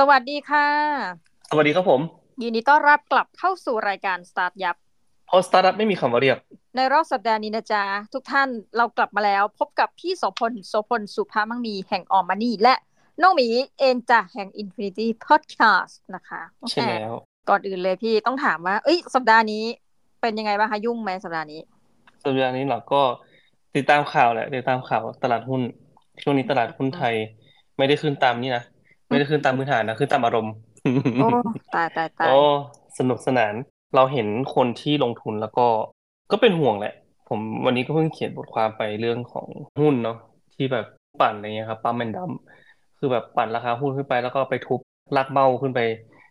สวัสดีค่ะ สวัสดีครับผม ยินดีต้อนรับกลับเข้าสู่รายการ StartYupเพราะสตาร์ทอัพไม่มีคำว่าเลิก ในรอบสัปดาห์นี้นะจ๊ะ ทุกท่านเรากลับมาแล้ว พบกับพี่โสพลโสพลสุภามังมีแห่ง aomMONEY และน้องหมีเองจ้ะแห่ง Infinity Podcast นะคะใช่แล้ว ก่อนอื่นเลยพี่ต้องถามว่า เอ้ย สัปดาห์นี้เป็นยังไงบ้างคะยุ่งไหมสัปดาห์นี้ สัปดาห์นี้เราก็ติดตามข่าวแหละติดตามข่าวตลาดหุ้น ช่วงนี้ตลาดหุ้นไทย ไม่ได้ขึ้นตามนี่นะ ไม่ได้ขึ้นตามพื้นฐานนะขึ้นตามอารมณ์โอ้ตายตายตายโอ้สนุกสนาน เราเห็นคนที่ลงทุนแล้วก็ ก็เป็นห่วงแหละ ผมวันนี้ก็เพิ่งเขียนบทความไปเรื่องของหุ้นเนาะที่แบบปั่นอะไรเงี้ยครับปั๊มแอนดัมคือแบบปั่นราคาหุ้นขึ้นไปแล้วก็ไปทุบลากเบ้าขึ้นไป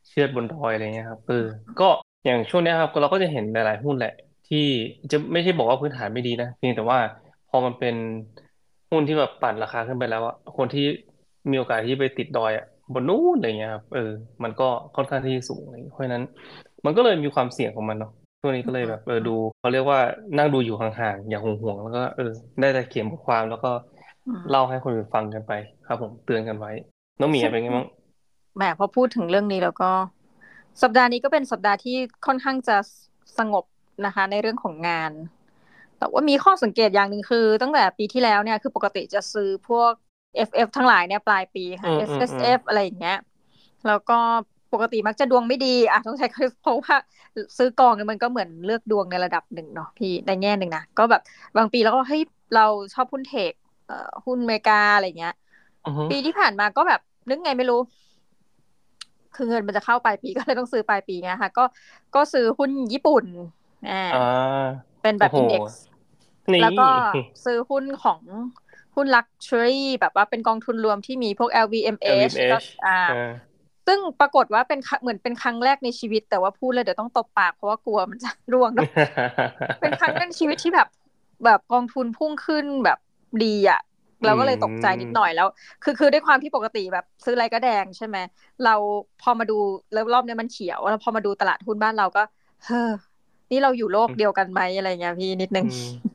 เชือดบนดอยอะไรเงี้ยครับเออก็อย่างช่วงเนี้ยครับเราก็จะเห็นหลาย ๆ หุ้นแหละ ที่จะไม่ใช่บอกว่าพื้นฐานไม่ดีนะเพียงแต่ว่าพอมันเป็นหุ้นที่แบบปั่นราคาขึ้นไปแล้วอะคนที่ มีโอกาสที่ไปติดดอยอะบนนู้นอะไรเงี้ยครับเออ มันก็ค่อนข้างที่สูงอะไรเงี้ยเพราะฉะนั้น มันก็เลยมีความเสี่ยงของมันเนาะช่วงนี้ก็เลยแบบเออดูเขาเรียกว่านั่งดูอยู่ห่างๆอย่าห่วงๆแล้วก็เออ ได้แต่เขียนบทความแล้วก็เล่าให้คนอื่นฟังกันไป ครับ ผมเตือนกันไว้ น้องหมีเป็นไงบ้างแหมพอพูดถึงเรื่องนี้แล้วก็ สัปดาห์นี้ก็เป็นสัปดาห์ที่ค่อนข้างจะสงบนะคะ ในเรื่องของงาน แต่ว่ามีข้อสังเกตอย่างหนึ่งคือ ตั้งแต่ปีที่แล้วเนี่ยคือปกติจะซื้อพวก FF ทั้งหลายเนี่ยปลายปีค่ะอืมอืมอืม SSF อะไรอย่างเงี้ย แล้วก็ปกติมักจะดวงไม่ดีอะต้องใช้เพราะว่าซื้อกองเนี่ยมันก็เหมือนเลือกดวงในระดับหนึ่งเนาะพี่ในแง่หนึ่งนะก็แบบบางปีแล้วก็เฮ้ยเราชอบหุ้นเทคเอ่อหุ้นอเมริกาอะไรเงี้ยอือฮึปีที่ผ่านมาก็แบบนึกไงไม่รู้ คือเงินมันจะเข้าปลายปีก็เลยต้องซื้อปลายปีไงค่ะ ก็ก็ซื้อหุ้นญี่ปุ่นอ่าอ่าเป็นแบบโอ้อินโหเด็กซ์นี่แล้วก็ซื้อหุ้นของ หุ้นลักชัวรี่แบบว่าเป็นกองทุนรวมที่มีพวก LVMH ก็ LVMH อ่าอ่าซึ่งปรากฏว่าเป็นครั้งเหมือนเป็นครั้งแรกในชีวิต แต่ว่าพูดเลยเดี๋ยวต้องตบปากเพราะว่ากลัวมันจะร่วงเนอะเป็นครั้งแรกในชีวิตที่แบบแบบกองทุนพุ่งขึ้นแบบดีอะเราก็เลยตกใจนิดหน่อยแล้ว คือคือด้วยความที่ปกติแบบซื้ออะไรก็แดงใช่ไหมเราพอมาดูแล้วรอบเนี้ยมันเขียวแล้วพอมาดูตลาดหุ้นบ้านเราก็ เฮ้อนี่เราอยู่โลกเดียวกันไหมอะไรเงี้ยพี่นิดนึงอืมใ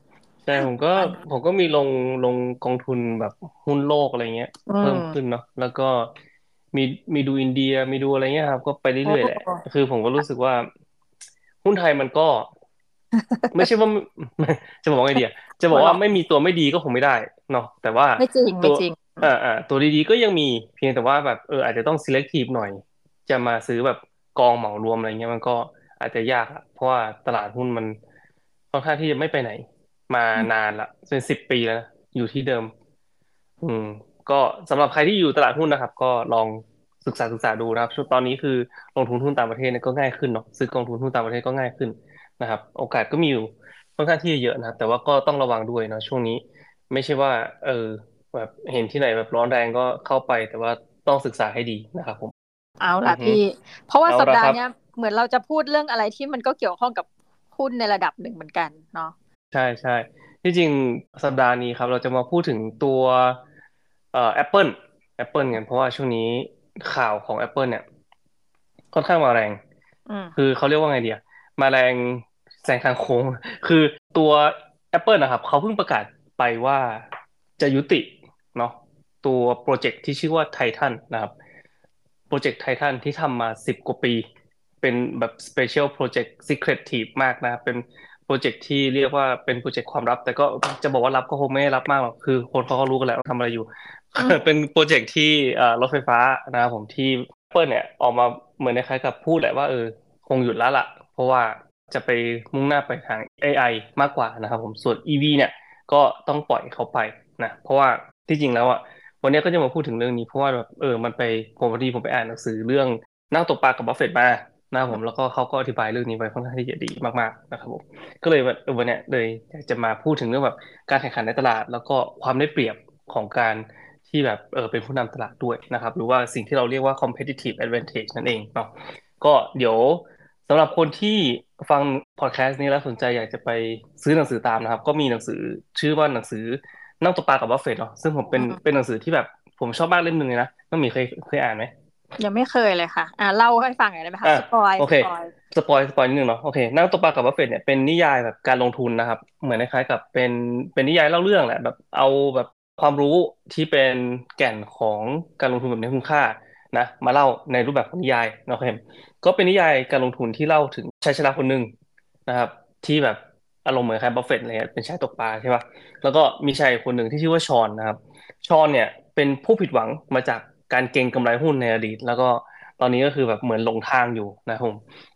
ช่ผมก็ผมก็มีลงลงกองทุนแบบหุ้นโลกอะไรเงี้ยอืมเพิ่มขึ้นเนาะแล้วก็มีมีดูอินเดียมีดูอะไรเงี้ยครับ ก็ไปเรื่อยๆแหละโอ้คือผมก็รู้สึกว่า หุ้นไทยมันก็ ไม่ใช่ว่าจะบอกว่าไงดีอะจะบอกว่าไม่มีตัวไม่ดีก็คงไม่ได้เนาะแต่ว่าไม่จริงตัไม่วจริงอ่าอ่าตัวดีๆก็ยังมีเพียงแต่ว่าแบบเอออาจจะต้อง selective หน่อย จะมาซื้อแบบกองเหมารวมอะไรเงี้ยมันก็อาจจะยากอะเพราะว่าตลาดหุ้นมันค่อนข้างที่จะไม่ไปไหน มานานละเป็นสิบปีแล้วนะอยู่ที่เดิม อืม ก็สำหรับใครที่อยู่ตลาดหุ้นนะครับ ก็ลองศึกษาศึกษาดูนะครับช่วงตอนนี้คือลงทุนหุ้นต่างประเทศเนี่ยก็ง่ายขึ้นเนาะซื้อกองทุนหุ้นต่างประเทศก็ง่ายขึ้นนะครับ โอกาสก็มีอยู่ค่อนข้างที่จะเยอะนะครับ แต่ว่าก็ต้องระวังด้วยเนาะช่วงนี้ ไม่ใช่ว่า เออ แบบเห็นที่ไหนแบบร้อนแรงก็เข้าไป แต่ว่าต้องศึกษาให้ดีนะครับผม เอาล่ะอือฮึพี่ เพราะว่าเอาสัปละดาคห์รับเนี้ยเหมือนเราจะพูดเรื่องอะไรที่มันก็เกี่ยวข้องกับหุ้นในระดับหนึ่งเหมือนกันเนาะ ใช่ใช่ที่จริงสัปดาห์นี้ครับ เราจะมาพูดถึงตัวเอ่อ Apple Apple กันเพราะว่าช่วงนี้ข่าวของ Apple เนี่ย ค่อนข้างมาแรง อืม คือเขาเรียกว่าไงเดียมาแรงแซงทางโค้ง คือตัว Apple นะครับ เขาเพิ่งประกาศไปว่าจะยุติเนาะตัวโปรเจกต์ที่ชื่อว่า Titan นะครับ โปรเจกต์ Titan ที่ทำมาสิบกว่าปี เป็นแบบ Special Project Secretive มากนะครับเป็นโป รเจกต์ที่เรียกว่าเป็นโปรเจกต์ความลับ แต่ก็จะบอกว่าลับก็คงไม่ได้ลับมากหรอกคือคนเขาก็รู้กันแล้วว่าทำอะไรอยู่อืมเป็นโปรเจกต์ที่เอ่อรถไฟฟ้านะครับผมที่ Apple เนี่ยออกมาเหมือนคล้ายๆกับพูดแหละว่าเออคงหยุดแล้วล่ะ เพราะว่าจะไปมุ่งหน้าไปทาง AI มากกว่านะครับผมส่วน EV เนี่ยก็ต้องปล่อยเขาไปนะเพราะว่าที่จริงแล้วอะวันนี้ก็จะมาพูดถึงเรื่องนี้เพราะว่าแบบเออมันไปผมพอดีผมไปอ่านหนังสือเรื่องนั่งตกปลากับบัฟเฟตต์มา นะครับผมแล้วก็เขาก็อธิบายเรื่องนี้ไว้ค่อนข้างที่จะดีมากๆนะครับผมก็เลยแบบเออวันเนี้ยเลยอยากจะมาพูดถึงเรื่องแบบการแข่งขันในตลาด แล้วก็ความได้เปรียบของการที่แบบเออเป็นผู้นำตลาดด้วยนะครับ หรือว่าสิ่งที่เราเรียกว่า competitive advantage นั่นเองเนาะก็เดี๋ยวสำหรับคนที่ฟังพอดแคสต์นี้แล้วสนใจอยากจะไปซื้อหนังสือตามนะครับ ก็มีหนังสือชื่อว่าหนังสือนั่งตกปลากับบัฟเฟตต์เนาะซึ่งผมเป็นอืมเป็นหนังสือที่แบบผมชอบมากเล่มหนึ่งเลยนะน้องหมีเคยเคยอ่านไหม ยังไม่เคยเลยค่ะ อ่าเล่าให้ฟังหน่อยได้ไหมคะอะ spoil โอเค spoil spoil spoil นิดนึงเนาะโอเคนั่งตกปลากับบัฟเฟตต์เนี่ยเป็นนิยายแบบการลงทุนนะครับ เหมือนคล้ายๆกับเป็นเป็นนิยายเล่าเรื่องแหละแบบเอาแบบความรู้ที่เป็นแก่นของการลงทุนแบบเน้นคุณค่านะมาเล่าในรูปแบบของนิยายนะครับก็เป็นนิยายการลงทุนที่เล่าถึงชายชราคนหนึ่งนะครับ ที่แบบอารมณ์เหมือนคล้ายบัฟเฟตอะไรเงี้ยเป็นชายตกปลาใช่ป่ะแล้วก็มีชายคนหนึ่งที่ชื่อว่าชอนนะครับ ชอนเนี่ยเป็นผู้ผิดหวังมาจาก การเก็งกำไรหุ้นในอดีต แล้วก็ตอนนี้ก็คือแบบเหมือนหลงทางอยู่นะครับผม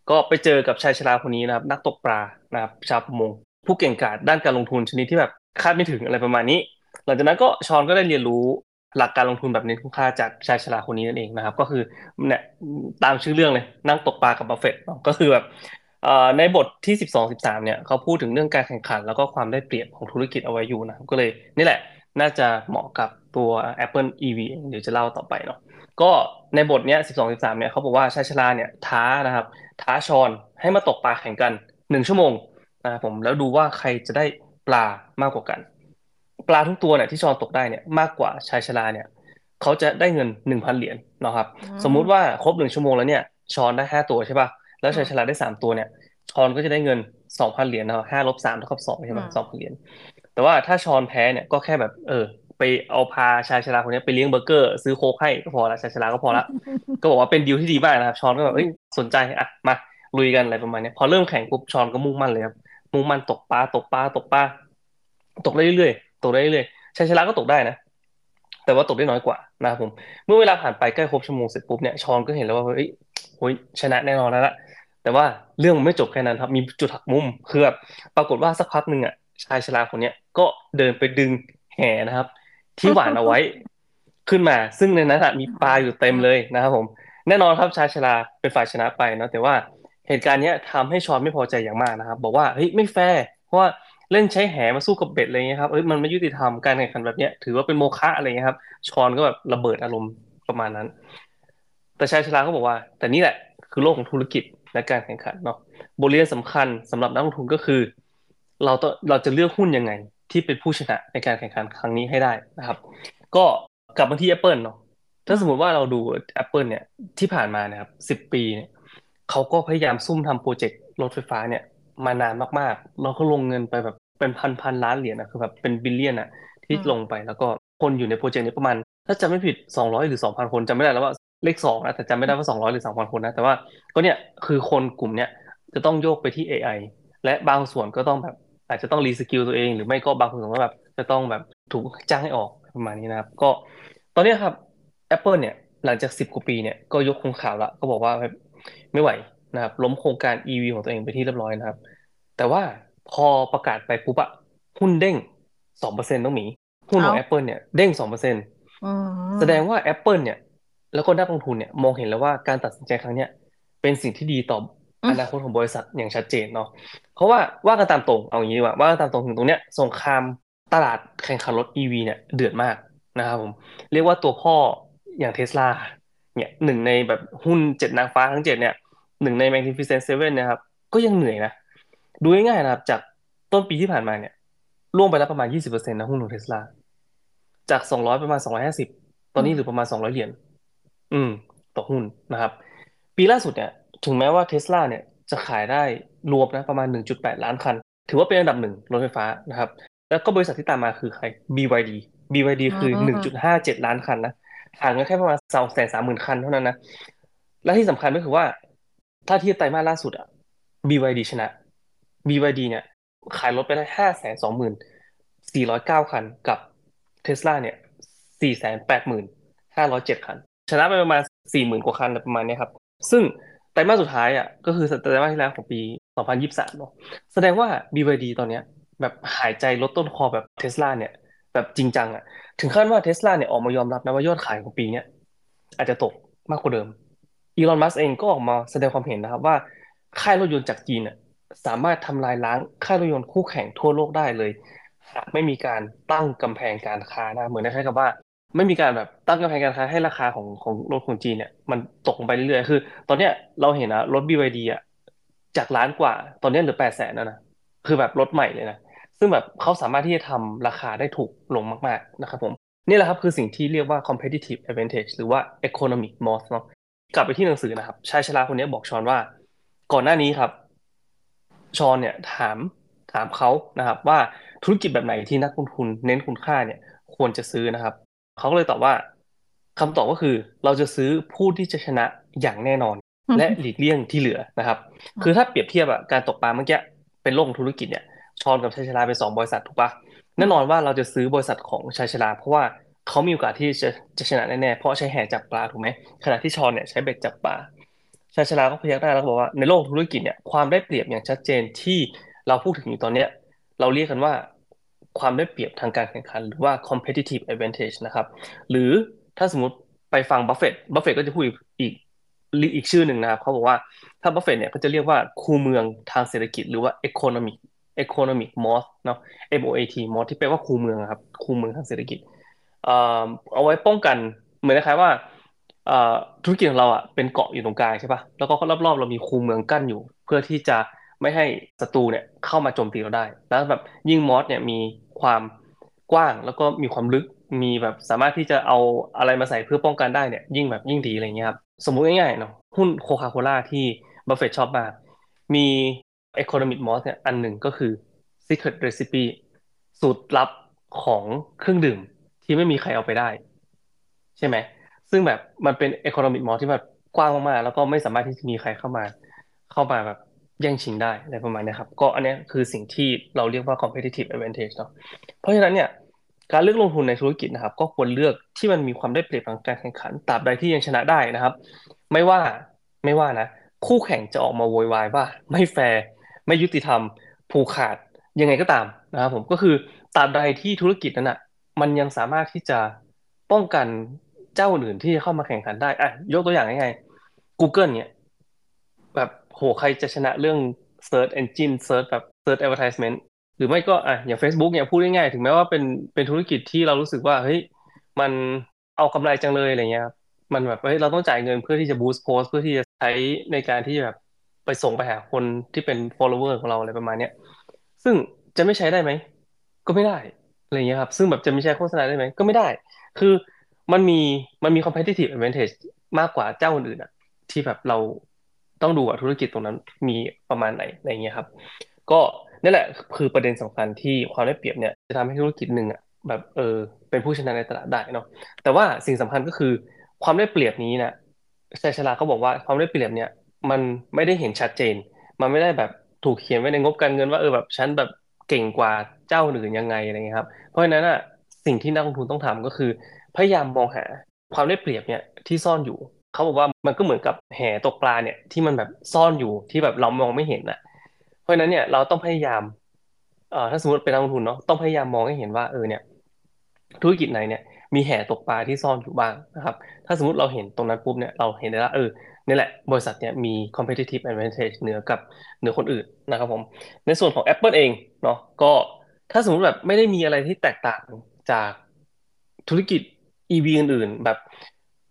ก็ไปเจอกับชายชราคนนี้นะครับ นักตกปลานะครับชาวประมงผู้เก่งกาจด้านการลงทุนชนิดที่แบบคาดไม่ถึงอะไรประมาณนี้ หลังจากนั้นก็ชอนก็ได้เรียนรู้หลักการลงทุนแบบนี้คุ้มค่าจากชายชราคนนี้นั่นเองนะครับ ก็คือเนี่ยตามชื่อเรื่องเลยนั่งตกปลากับบัฟเฟตก็คือแบบในบทที่ 12 13 เนี่ยเขาพูดถึงเรื่องการแข่งขัน แล้วก็ความได้เปรียบของธุรกิจเอาไว้อยู่นะก็เลยนี่แหละ น่าจะเหมาะกับตัว Apple EV เดี๋ยวจะเล่าต่อไปเนาะก็ในบทเนี้ย12 13เนี่ยเขาบอกว่าชายชราเนี่ยท้านะครับ ท้าชอนให้มาตกปลาแข่งกันหนึ่งชั่วโมงนะครับผมแล้วดูว่าใครจะได้ปลามากกว่ากัน ปลาทุกตัวเนี่ยที่ชอนตกได้เนี่ยมากกว่าชายชราเนี่ยเขาจะได้เงินหนึ่งพันเหรียญนะครับ สมมุติว่าครบหนึ่งชั่วโมงแล้วเนี่ยชอนได้ห้าตัวใช่ป่ะแล้วชายชราได้สามตัวเนี่ยชอนก็จะได้เงินสองพันเหรียญนะครับห้าลบสามเท่ากับสองใช่ไหมสองพันเหรียญ แต่ว่าถ้าชอนแพ้เนี่ยก็แค่แบบ เออ ไปเอาพาชายชราคนนี้ไปเลี้ยงเบอร์เกอร์ซื้อโค้กให้ก็พอละชายชราก็พอละก็บอกว่าเป็นดีลที่ดีมากนะครับชอนก็แบบเอ้ยสนใจอะมาลุยกันอะไรประมาณนี้พอเริ่มแข่งปุ๊บชอนก็มุ่งมั่นเลยครับมุ่งมั่นตกปลาตกปลาตกปลาตกได้เรื่อยๆตกได้เรื่อยๆชายชราก็ตกได้นะแต่ว่าตกได้น้อยกว่านะครับผมเมื่อเวลาผ่านไปใกล้ครบชั่วโมงเสร็จปุ๊บเนี่ยชอนก็เห็นแล้วว่าเฮ้ยโอ้ยชนะแน่นอนแล้วละแต่ว่าเรื่องไม่จบแค่นั้นครับ มีจุดหักมุมคือแบบปรากฏว่าสักพักหนึ่งอะ ชายชราคนเนี้ยก็เดินไปดึงแห่นะครับ ที่หวานเอาไว้ขึ้นมา ซึ่งในนั้นมีปลาอยู่เต็มเลยนะครับผม แน่นอนครับชายชราเป็นฝ่ายชนะไปนะแต่ว่าเหตุการณ์นี้ทำให้ชอนไม่พอใจอย่างมากนะครับ บอกว่าเฮ้ยไม่แฟร์เพราะว่าเล่นใช้แหมาสู้กับเบ็ดอะไรเงี้ยครับเอ้ยมันไม่ยุติธรรมการแข่งขันแบบนี้ถือว่าเป็นโมฆะอะไรเงี้ยครับ ชอนก็แบบระเบิดอารมณ์ประมาณนั้น แต่ชายชราก็บอกว่า แต่นี่แหละคือโลกของธุรกิจและการแข่งขันเนาะบทเรียนสำคัญสำหรับนักลงทุนก็คือ เราต้องเราจะเลือกหุ้นยังไง ที่เป็นผู้ชนะในการแข่งขันครั้งนี้ให้ได้นะครับ ก็กลับมาที่ Apple เนาะถ้าสมมติว่าเราดู Apple เนี่ยที่ผ่านมานะครับสิบปีเนี่ยเขาก็พยายามซุ่มทำโปรเจกต์รถไฟฟ้าเนี่ยมานานมากๆแล้วก็ลงเงินไปแบบเป็นพันพันล้านเหรียญนะคือแบบเป็นบิลเลียนอะที่ลงไปแล้วก็คนอยู่ในโปรเจกต์นี้ประมาณ ถ้าจำไม่ผิดสองร้อยหรือสองพันคนจำไม่ได้แล้วว่าเลขสองนะแต่จำไม่ได้ว่าสองร้อยหรือสองพันคนนะ แต่ว่าก็เนี่ยคือคนกลุ่มเนี้ยจะต้องโยกไปที่ AI และบางส่วนก็ต้องแบบ อาจจะต้อง reskill ตัวเองหรือไม่ก็บางส่วนก็แบบจะต้องแบบถูกจ้างให้ออกประมาณนี้นะครับ ก็ตอนนี้ครับ Apple เนี่ยหลังจากสิบกว่าปีเนี่ยก็ยกธงขาวละก็บอกว่าไม่ไหวนะครับล้มโครงการ EV ของตัวเองไปที่เรียบร้อยนะครับ แต่ว่าพอประกาศไปปุ๊บอะหุ้นเด้งสองเปอร์เซ็นต์ต้องมีหุ้นของ Apple เนี่ยเด้งสองเปอร์เซ็นต์แสดงว่า Apple เนี่ย แล้วก็นักลงทุนเนี่ยมองเห็นแล้วว่าการตัดสินใจครั้งเนี้ยเป็นสิ่งที่ดีต่อ อนาคตของบริษัทอย่างชัดเจนเนาะเพราะว่าว่ากันตามตรงเอาอย่างนี้ดีกว่าว่ากันตามตรงถึงตรงเนี้ยสงครามตลาดแข่งขันรถ EV เนี่ยเดือดมากนะครับผมเรียกว่าตัวพ่ออย่างเทสลาเนี่ยหนึ่งในแบบหุ้นเจ็ดนางฟ้าทั้งเจ็ดเนี่ยหนึ่งใน Magnificent Seven นะครับก็ยังเหนื่อยนะดูง่ายๆนะครับ จากต้นปีที่ผ่านมาเนี่ยร่วงไปแล้วประมาณ20%นต์นะหุ้นของเทสลาจาก200ประมาณ250ตอนนี้เหลือประมาณ200เหรียญอืม ต่อหุ้นนะครับ ปีล่าสุดเนี่ย ถึงแม้ว่าเทสลาเนี่ยจะขายได้รวมนะประมาณ 1.8 ล้านคัน ถือว่าเป็นอันดับหนึ่งรถไฟฟ้านะครับ แล้วก็บริษัทที่ตามมาคือใคร BYD BYD คือ 1.57 ล้านคันนะห่างกันแค่ประมาณ2 3 0 0 0 0คันเท่านั้นนะ และที่สำคัญก็คือว่า ถ้าเทียบไตรมาสล่าสุดอะ BYD ชนะ BYD เนี่ย ขายรถไปได้5 2 4 0 0 9คันกับเทสลาเนี่ย4 8 5 0 7คัน ชนะไปประมาณสี่หมื่นกว่าคันประมาณนี้ครับ ซึ่ง ไตรมาสสุดท้ายอะก็คือไตรมาสที่แล้วของปี 2023เนาะแสดงว่า BYD ตอนเนี้ยแบบหายใจลดต้นคอแบบเทสลาเนี่ย แบบจริงจังอะถึงขั้นว่าเทสลาเนี่ยออกมายอมรับนะว่ายอดขายของปีเนี้ยอาจจะตกมากกว่าเดิมอีลอนมัสเองก็ออกมาแสดงความเห็นนะครับว่าค่ายรถยนต์จากจีนอะสามารถทำลายล้างค่ายรถยนต์คู่แข่งทั่วโลกได้เลยหากไม่มีการตั้งกำแพงการค้านะเหมือนคล้ายๆกับว่า ไม่มีการแบบตั้งกำแพงการค้าให้ราคาของของรถของจีนเนี่ย มันตกลงไปเรื่อยๆคือ ตอนเนี้ยเราเห็นนะรถ BYD อะจากล้านกว่า ตอนนี้เหลือแปดแสนแล้วนะคือแบบรถใหม่เลยนะซึ่งแบบเขาสามารถที่จะทำราคาได้ถูกลงมากๆนะครับผมนี่แหละครับคือสิ่งที่เรียกว่า competitive advantage หรือว่า economic moat เนาะกลับไปที่หนังสือนะครับชายชราคนนี้บอกชอนว่า ก่อนหน้านี้ครับ ชอนเนี่ยถามถามเขานะครับ ว่าธุรกิจแบบไหนที่นักลงทุนเน้นคุณค่าเนี่ย ควรจะซื้อนะครับ เขาก็เลยตอบว่าคำตอบก็คือเราจะซื้อผู้ที่จะชนะอย่างแน่นอน และหลีกเลี่ยงที่เหลือนะครับ คือถ้าเปรียบเทียบอะการตกปลาเมื่อกี้เป็นโลกธุรกิจเนี่ยชอนกับชัยชลาเป็นสองบริษัทถูกปะแน่นอนว่าเราจะซื้อบริษัทของชัยชลาเพราะว่าเขามีโอกาสที่จะจะชนะแน่ๆเพราะใช้แห่จับปลาถูกไหมขณะที่ชอนเนี่ยใช้เบ็ดจับปลาชัยชลาก็พยักหน้าแล้วก็บอกว่าในโลกธุรกิจเนี่ยความได้เปรียบอย่างชัดเจนที่เราพูดถึงอยู่ตอนเนี้ยเราเรียกกันว่า ความได้เปรียบทางการแข่งขัน หรือว่า competitive advantage นะครับ หรือถ้าสมมติไปฟังบัฟเฟตบัฟเฟตก็จะพูดอีกอีกชื่อหนึ่งนะครับเขาบอกว่าถ้าบัฟเฟตเนี่ยก็จะเรียกว่าคูเมืองทางเศรษฐกิจหรือว่า economic economic moat เนาะ M O A T moat ที่แปลว่าคูเมืองครับคูเมืองทางเศรษฐกิจเอาไว้ป้องกันเหมือนคล้ายว่าธุรกิจของเราอะเป็นเกาะอยู่ตรงกลางใช่ปะแล้วก็รอบๆเรามีคูเมืองกั้นอยู่ เพื่อที่จะไม่ให้ศัตรูเนี่ยเข้ามาโจมตีเราได้ แล้วแบบยิ่ง moat เนี่ยมี ความกว้างแล้วก็มีความลึกมีแบบสามารถที่จะเอาอะไรมาใส่เพื่อป้องกันได้เนี่ยยิ่งแบบยิ่งดีอะไรเงี้ยครับสมมุติง่ายๆเนาะหุ้นโคคาโคล่าที่บัฟเฟตชอบมาก มี Economic Moss เนี่ยอันหนึ่งก็คือ Secret Recipe สูตรลับของเครื่องดื่มที่ไม่มีใครเอาไปได้ ใช่ไหม ซึ่งแบบมันเป็น Economic Moss ที่แบบกว้างมากๆ แล้วก็ไม่สามารถที่จะมีใครเข้ามา เข้ามาแบบ แย่งชิงได้อะไรประมาณนี้ครับ ก็อันนี้คือสิ่งที่เราเรียกว่า competitive advantage เนาะเพราะฉะนั้นเนี่ยการเลือกลงทุนในธุรกิจนะครับ ก็ควรเลือกที่มันมีความได้เปรียบทางการแข่งขันตราบใดที่ยังชนะได้นะครับ ไม่ว่าไม่ว่านะ คู่แข่งจะออกมาโวยวายว่าไม่แฟร์ไม่ยุติธรรม ผูกขาดยังไงก็ตามนะครับผมก็คือตราบใดที่ธุรกิจนั้นอะมันยังสามารถที่จะป้องกันเจ้าอื่นที่เข้ามาแข่งขันได้อะยกตัวอย่างง่ายๆ Google เนี่ย โหใครจะชนะเรื่อง Search Engine Search แบบ Search Advertisement หรือไม่ก็อะอย่าง Facebook เนี่ยพูดง่ายๆถึงแม้ว่าเป็นเป็นธุรกิจที่เรารู้สึกว่าเฮ้ยมันเอากำไรจังเลยอะไรเงี้ยมันแบบเฮ้ยเราต้องจ่ายเงินเพื่อที่จะบูสต์โพสเพื่อที่จะใช้ในการที่แบบไปส่งไปหาคนที่เป็น follower ของเราอะไรประมาณเนี้ยซึ่งจะไม่ใช้ได้ไหม ก็ไม่ได้อะไรเงี้ยครับ ซึ่งแบบจะม่ใช้โฆษณาได้ไหมก็ไม่ได้ คือมันมีมันมี competitive advantage มากกว่าเจ้าอื่นๆอะที่แบบเรา ต้องดูว่าธุรกิจตรงนั้นมีประมาณไหนอะไรเงี้ยครับ ก็นั่แหละคือประเด็นสำคัญที่ความได้เปรียบเนี่ยจะทำให้ธุรกิจหนึ่งอะแบบเออเป็นผู้ชนะในตลาดได้เนาะแต่ว่าสิ่งสำคัญก็คือความได้เปรียบนี้นะชัยชลาเขาบอกว่าความได้เปรียบเนี่ยมันไม่ได้เห็นชัดเจน มันไม่ได้แบบถูกเขียนไว้ในงบการเงินว่าเออแบบฉันแบบเก่งกว่าเจ้าอื่นยังไงอะไรเงี้ยครับ เพราะฉะนั้นอะสิ่งที่นักลงทุนต้องทำก็คือ พยายามมองหาความได้เปรียบเนี่ยที่ซ่อนอยู่ เขาบอกว่ามันก็เหมือนกับแห่ตกปลาเนี่ยที่มันแบบซ่อนอยู่ที่แบบเรามองไม่เห็นอะ เพราะฉะนั้นเนี่ยเราต้องพยายามเอ่อถ้าสมมติเป็นนักลงทุนเนาะต้องพยายามมองให้เห็นว่าเออเนี่ย ธุรกิจไหนเนี่ย มีแห่ตกปลาที่ซ่อนอยู่บ้างนะครับ ถ้าสมมติเราเห็นตรงนั้นปุ๊บเนี่ยเราเห็นได้ละเออนี่แหละบริษัทเนี่ยมี competitive advantage เหนือกับเหนือคนอื่นนะครับผม ในส่วนของ Apple เองเนาะก็ถ้าสมมติแบบไม่ได้มีอะไรที่แตกต่างจากธุรกิจ EV อื่นๆ แบบ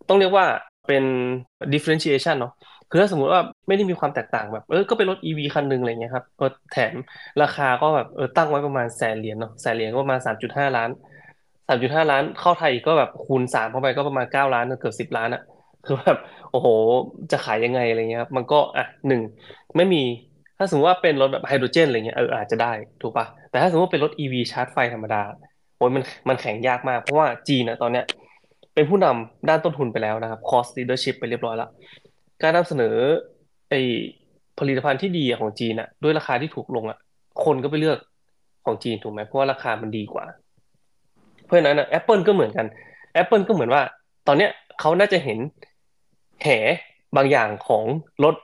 ต้องเรียกว่า เป็น differentiation เนาะคือถ้าสมมุติว่าไม่ได้มีความแตกต่างแบบเออก็เป็นรถ EV คันหนึ่งอะไรเงี้ยครับก็แถมราคาก็แบบเออตั้งไว้ประมาณแสนเหรียญเนาะแสนเหรียญก็ประมาณสามจุดห้าล้านสามจุดห้าล้านเข้าไทยก็แบบคูณสามเข้าไปก็ประมาณเก้าล้านเกือบสิบล้านอะคือแบบโอ้โหจะขายยังไงอะไรเงี้ยครับมันก็อะหนึ่งไม่มีถ้าสมมติว่าเป็นรถแบบไฮโดรเจนอะไรเงี้ยเอออาจจะได้ถูกปะแต่ถ้าสมมติว่าเป็นรถ EV ชาร์จไฟธรรมดาโอ้ยมันมันแข็งยากมากเพราะว่าจีนนะตอนเนี้ย เป็นผู้นำด้านต้นทุนไปแล้วนะครับ cost leadership ไปเรียบร้อยแล้ว การนำเสนอไอผลิตภัณฑ์ที่ดีของจีนอะด้วยราคาที่ถูกลงอะคนก็ไปเลือกของจีนถูกไหมเพราะว่าราคามันดีกว่า เพราะฉะนั้นอะ Apple ก็เหมือนกัน Apple ก็เหมือนว่า ตอนเนี้ยเขาน่าจะเห็นแหบางอย่างของรถ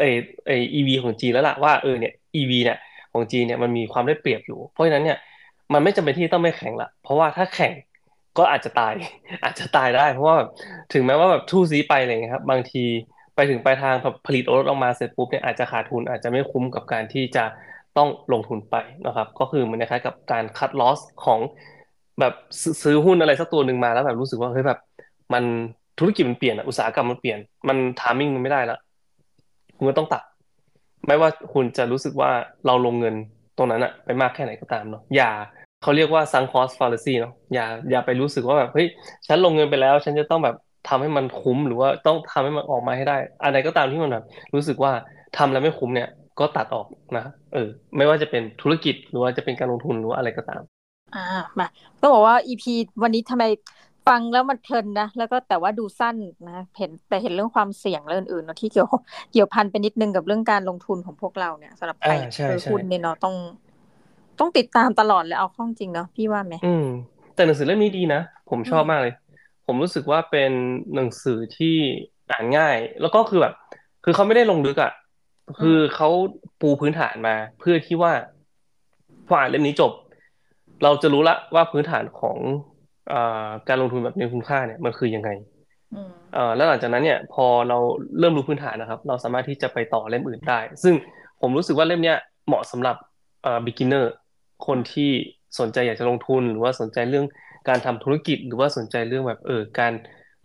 ไอไอ EV ของจีนแล้วล่ะว่าเออเนี่ย EV เนี่ยของจีนเนี่ยมันมีความได้เปรียบอยู่ เพราะฉะนั้นเนี่ยมันไม่จำเป็นที่ต้องไม่แข่งละเพราะว่าถ้าแข่ง ก็อาจจะตาย อาจจะตายได้ เพราะว่าแบบถึงแม้ว่าแบบทู่ซีไปอะไรเงี้ยครับ บางทีไปถึงปลายทางผลิตรถออกมาเสร็จปุ๊บเนี่ยอาจจะขาดทุนอาจจะไม่คุ้มกับการที่จะต้องลงทุนไปนะครับ ก็คือเหมือนคล้ายกับการคัดลอสของแบบซื้อหุ้นอะไรสักตัวหนึ่งมาแล้วแบบรู้สึกว่าเฮ้ยแบบ มันธุรกิจมันเปลี่ยนอุตสาหกรรมมันเปลี่ยน มันทามมิ่งมันไม่ได้แล้วคุณก็ต้องตัด ไม่ว่าคุณจะรู้สึกว่าเราลงเงินตรงนั้นอะไปมากแค่ไหนก็ตามเนาะอย่า เขาเรียกว่า sunk cost fallacy เนาะอย่าอย่าไปรู้สึกว่าแบบเฮ้ยฉันลงเงินไปแล้ว ฉันจะต้องแบบทำให้มันคุ้มหรือว่าต้องทำให้มันออกมาให้ได้ อะไรก็ตามที่มันแบบรู้สึกว่าทำแล้วไม่คุ้มเนี่ยก็ตัดออกนะเออ ไม่ว่าจะเป็นธุรกิจหรือว่าจะเป็นการลงทุนหรือว่าอะไรก็ตาม อ่ามาต้องบอกว่า EP วันนี้ทำไมฟังแล้วมันเพลินนะแล้วก็แต่ว่าดูสั้นนะเห็นแต่เห็นเรื่องความเสี่ยงเรื่องอื่นเนาะที่เกี่ยวเกี่ยวพันไปนิดนึงกับเรื่องการลงทุนของพวกเราเนี่ยสำหรับใครคือหุ้นเนี่ยเนาะต้อง ต้องติดตามตลอดเลยเอาข้องจริงเนาะพี่ว่าไหมอืม แต่หนังสือเล่มนี้ดีนะ ผมชอบมากเลย ผมรู้สึกว่าเป็นหนังสือที่อ่านง่าย แล้วก็คือแบบ คือเขาไม่ได้ลงลึกอะคือเขาปูพื้นฐานมา เพื่อที่ว่าพออ่านเล่มนี้จบ เราจะรู้ละว่าพื้นฐานของอการลงทุนแบบมีคุณค่าเนี่ยมันคือยังไงแล้วหลังจากนั้นเนี่ย พอเราเริ่มรู้พื้นฐานนะครับ เราสามารถที่จะไปต่อเล่มอื่นได้ ซึ่งผมรู้สึกว่าเล่มเนี้ยเหมาะสำหรับเอ่อ beginner คนที่สนใจอยากจะลงทุน หรือว่าสนใจเรื่องการทำธุรกิจ หรือว่าสนใจเรื่องแบบเออการ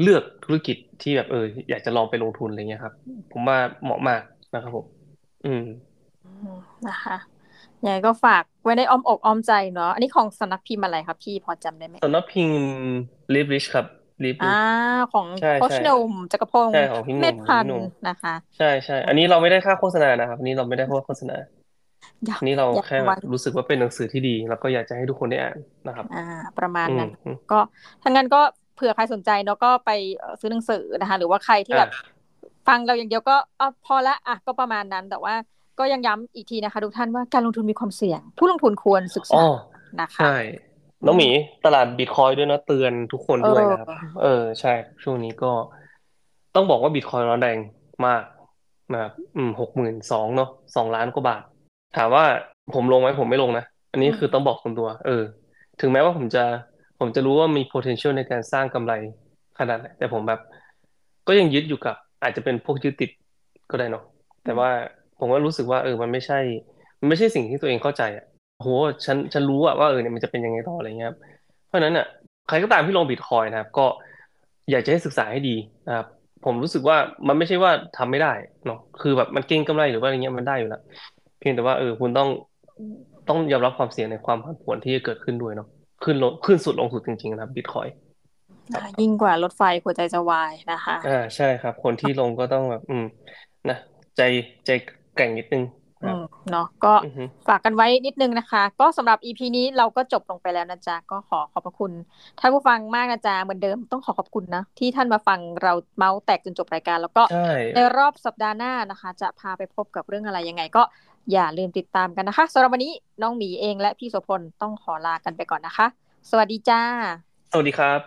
เลือกธุรกิจที่แบบเออ อยากจะลองไปลงทุนอะไรเงี้ยครับ ผมว่าเหมาะมากนะครับผม อืมนะคะยังไงก็ฝากไว้ในอ้อมอกอ้อมใจเนาะอันนี้ของสำนักพิมพ์อะไรครับพี่พอจำได้ไหมสำนักพิมพ์ลิฟริชครับลิฟอ่าของโคชนมจักรพงศ์ใช่ของพี่หนุ่มพันนะคะ ใช่ใช่อันนี้เราไม่ได้ค่าโฆษณานะครับนี้เราไม่ได้ค่าโฆษณา นี่เราแค่รู้สึกว่าเป็นหนังสือที่ดี แล้วก็อยากจะให้ทุกคนได้อ่านนะครับ อ่า ประมาณนั้นก็ถ้างั้นก็เผื่อใครสนใจเนาะก็ไปซื้อหนังสือนะคะ หรือว่าใครที่แบบฟังเราอย่างเดียวก็อพอละอะก็ประมาณนั้นแต่ว่าก็ยังย้ำอีกทีนะคะ ทุกท่านว่าการลงทุนมีความเสี่ยง ผู้ลงทุนควรศึกษานะคะใช่น้องหมีตลาดบิตคอยด้วยนะเตือนทุกคนด้วยนะครับ เออใช่ ช่วงนี้ก็ ต้องบอกว่าบิตคอยร้อนแรงมากนะครับอืมหกหมื่นสองเนาะสองล้านกว่าบาท ถามว่าผมลงไหมผมไม่ลงนะ อันนี้คือต้องบอกคนตัว เออ ถึงแม้ว่าผมจะผมจะรู้ว่ามี potential ในการสร้างกำไรขนาดไหนแต่ผมแบบ ก็ยังยึดอยู่กับ อาจจะเป็นพวกยึดติดก็ได้เนาะแต่ว่าผมก็รู้สึกว่า เออ มันไม่ใช่ มันไม่ใช่สิ่งที่ตัวเองเข้าใจอะโหฉันฉันรู้อะว่าเออเนี่ยมันจะเป็นยังไงต่ออะไรเงี้ยครับเพราะนั้นอะใครก็ตามที่ลงบิตคอยนะครับ ก็อยากจะให้ศึกษาให้ดีนะครับผมรู้สึกว่ามันไม่ใช่ว่าทำไม่ได้เนาะคือแบบมันเก่งกำไรหรือว่าอะไรเงี้ยมันได้อยู่แล้วเพียงแต่ว่าเออคุณต้องต้องยอมรับความเสี่ยงในความผันผวนที่จะเกิดขึ้นด้วยเนาะขึ้นลงขึ้นสุดลงสุดจริงๆนะครับบิตคอยยิ่งกว่ารถไฟหัวใจจะวายนะคะอ่าใช่ครับ คนที่ลงก็ต้องแบบ อืมนะใจใจแก่งนิดนึงเนาะก็ฝากกันไว้นิดนึงนะคะ ก็สำหรับ EP นี้เราก็จบลงไปแล้วนะจ๊ะ ก็ขอขอบพระคุณท่านผู้ฟังมากนะจ๊ะ เหมือนเดิมต้องขอขอบคุณนะ ที่ท่านมาฟังเราเมาส์แตกจนจบรายการ แล้วก็ในรอบสัปดาห์หน้านะคะ จะพาไปพบกับเรื่องอะไรยังไง ก็ อย่าลืมติดตามกันนะคะสำหรับวันนี้น้องหมีเองและพี่โสพลต้องขอลากันไปก่อนนะคะ สวัสดีจ้า สวัสดีครับ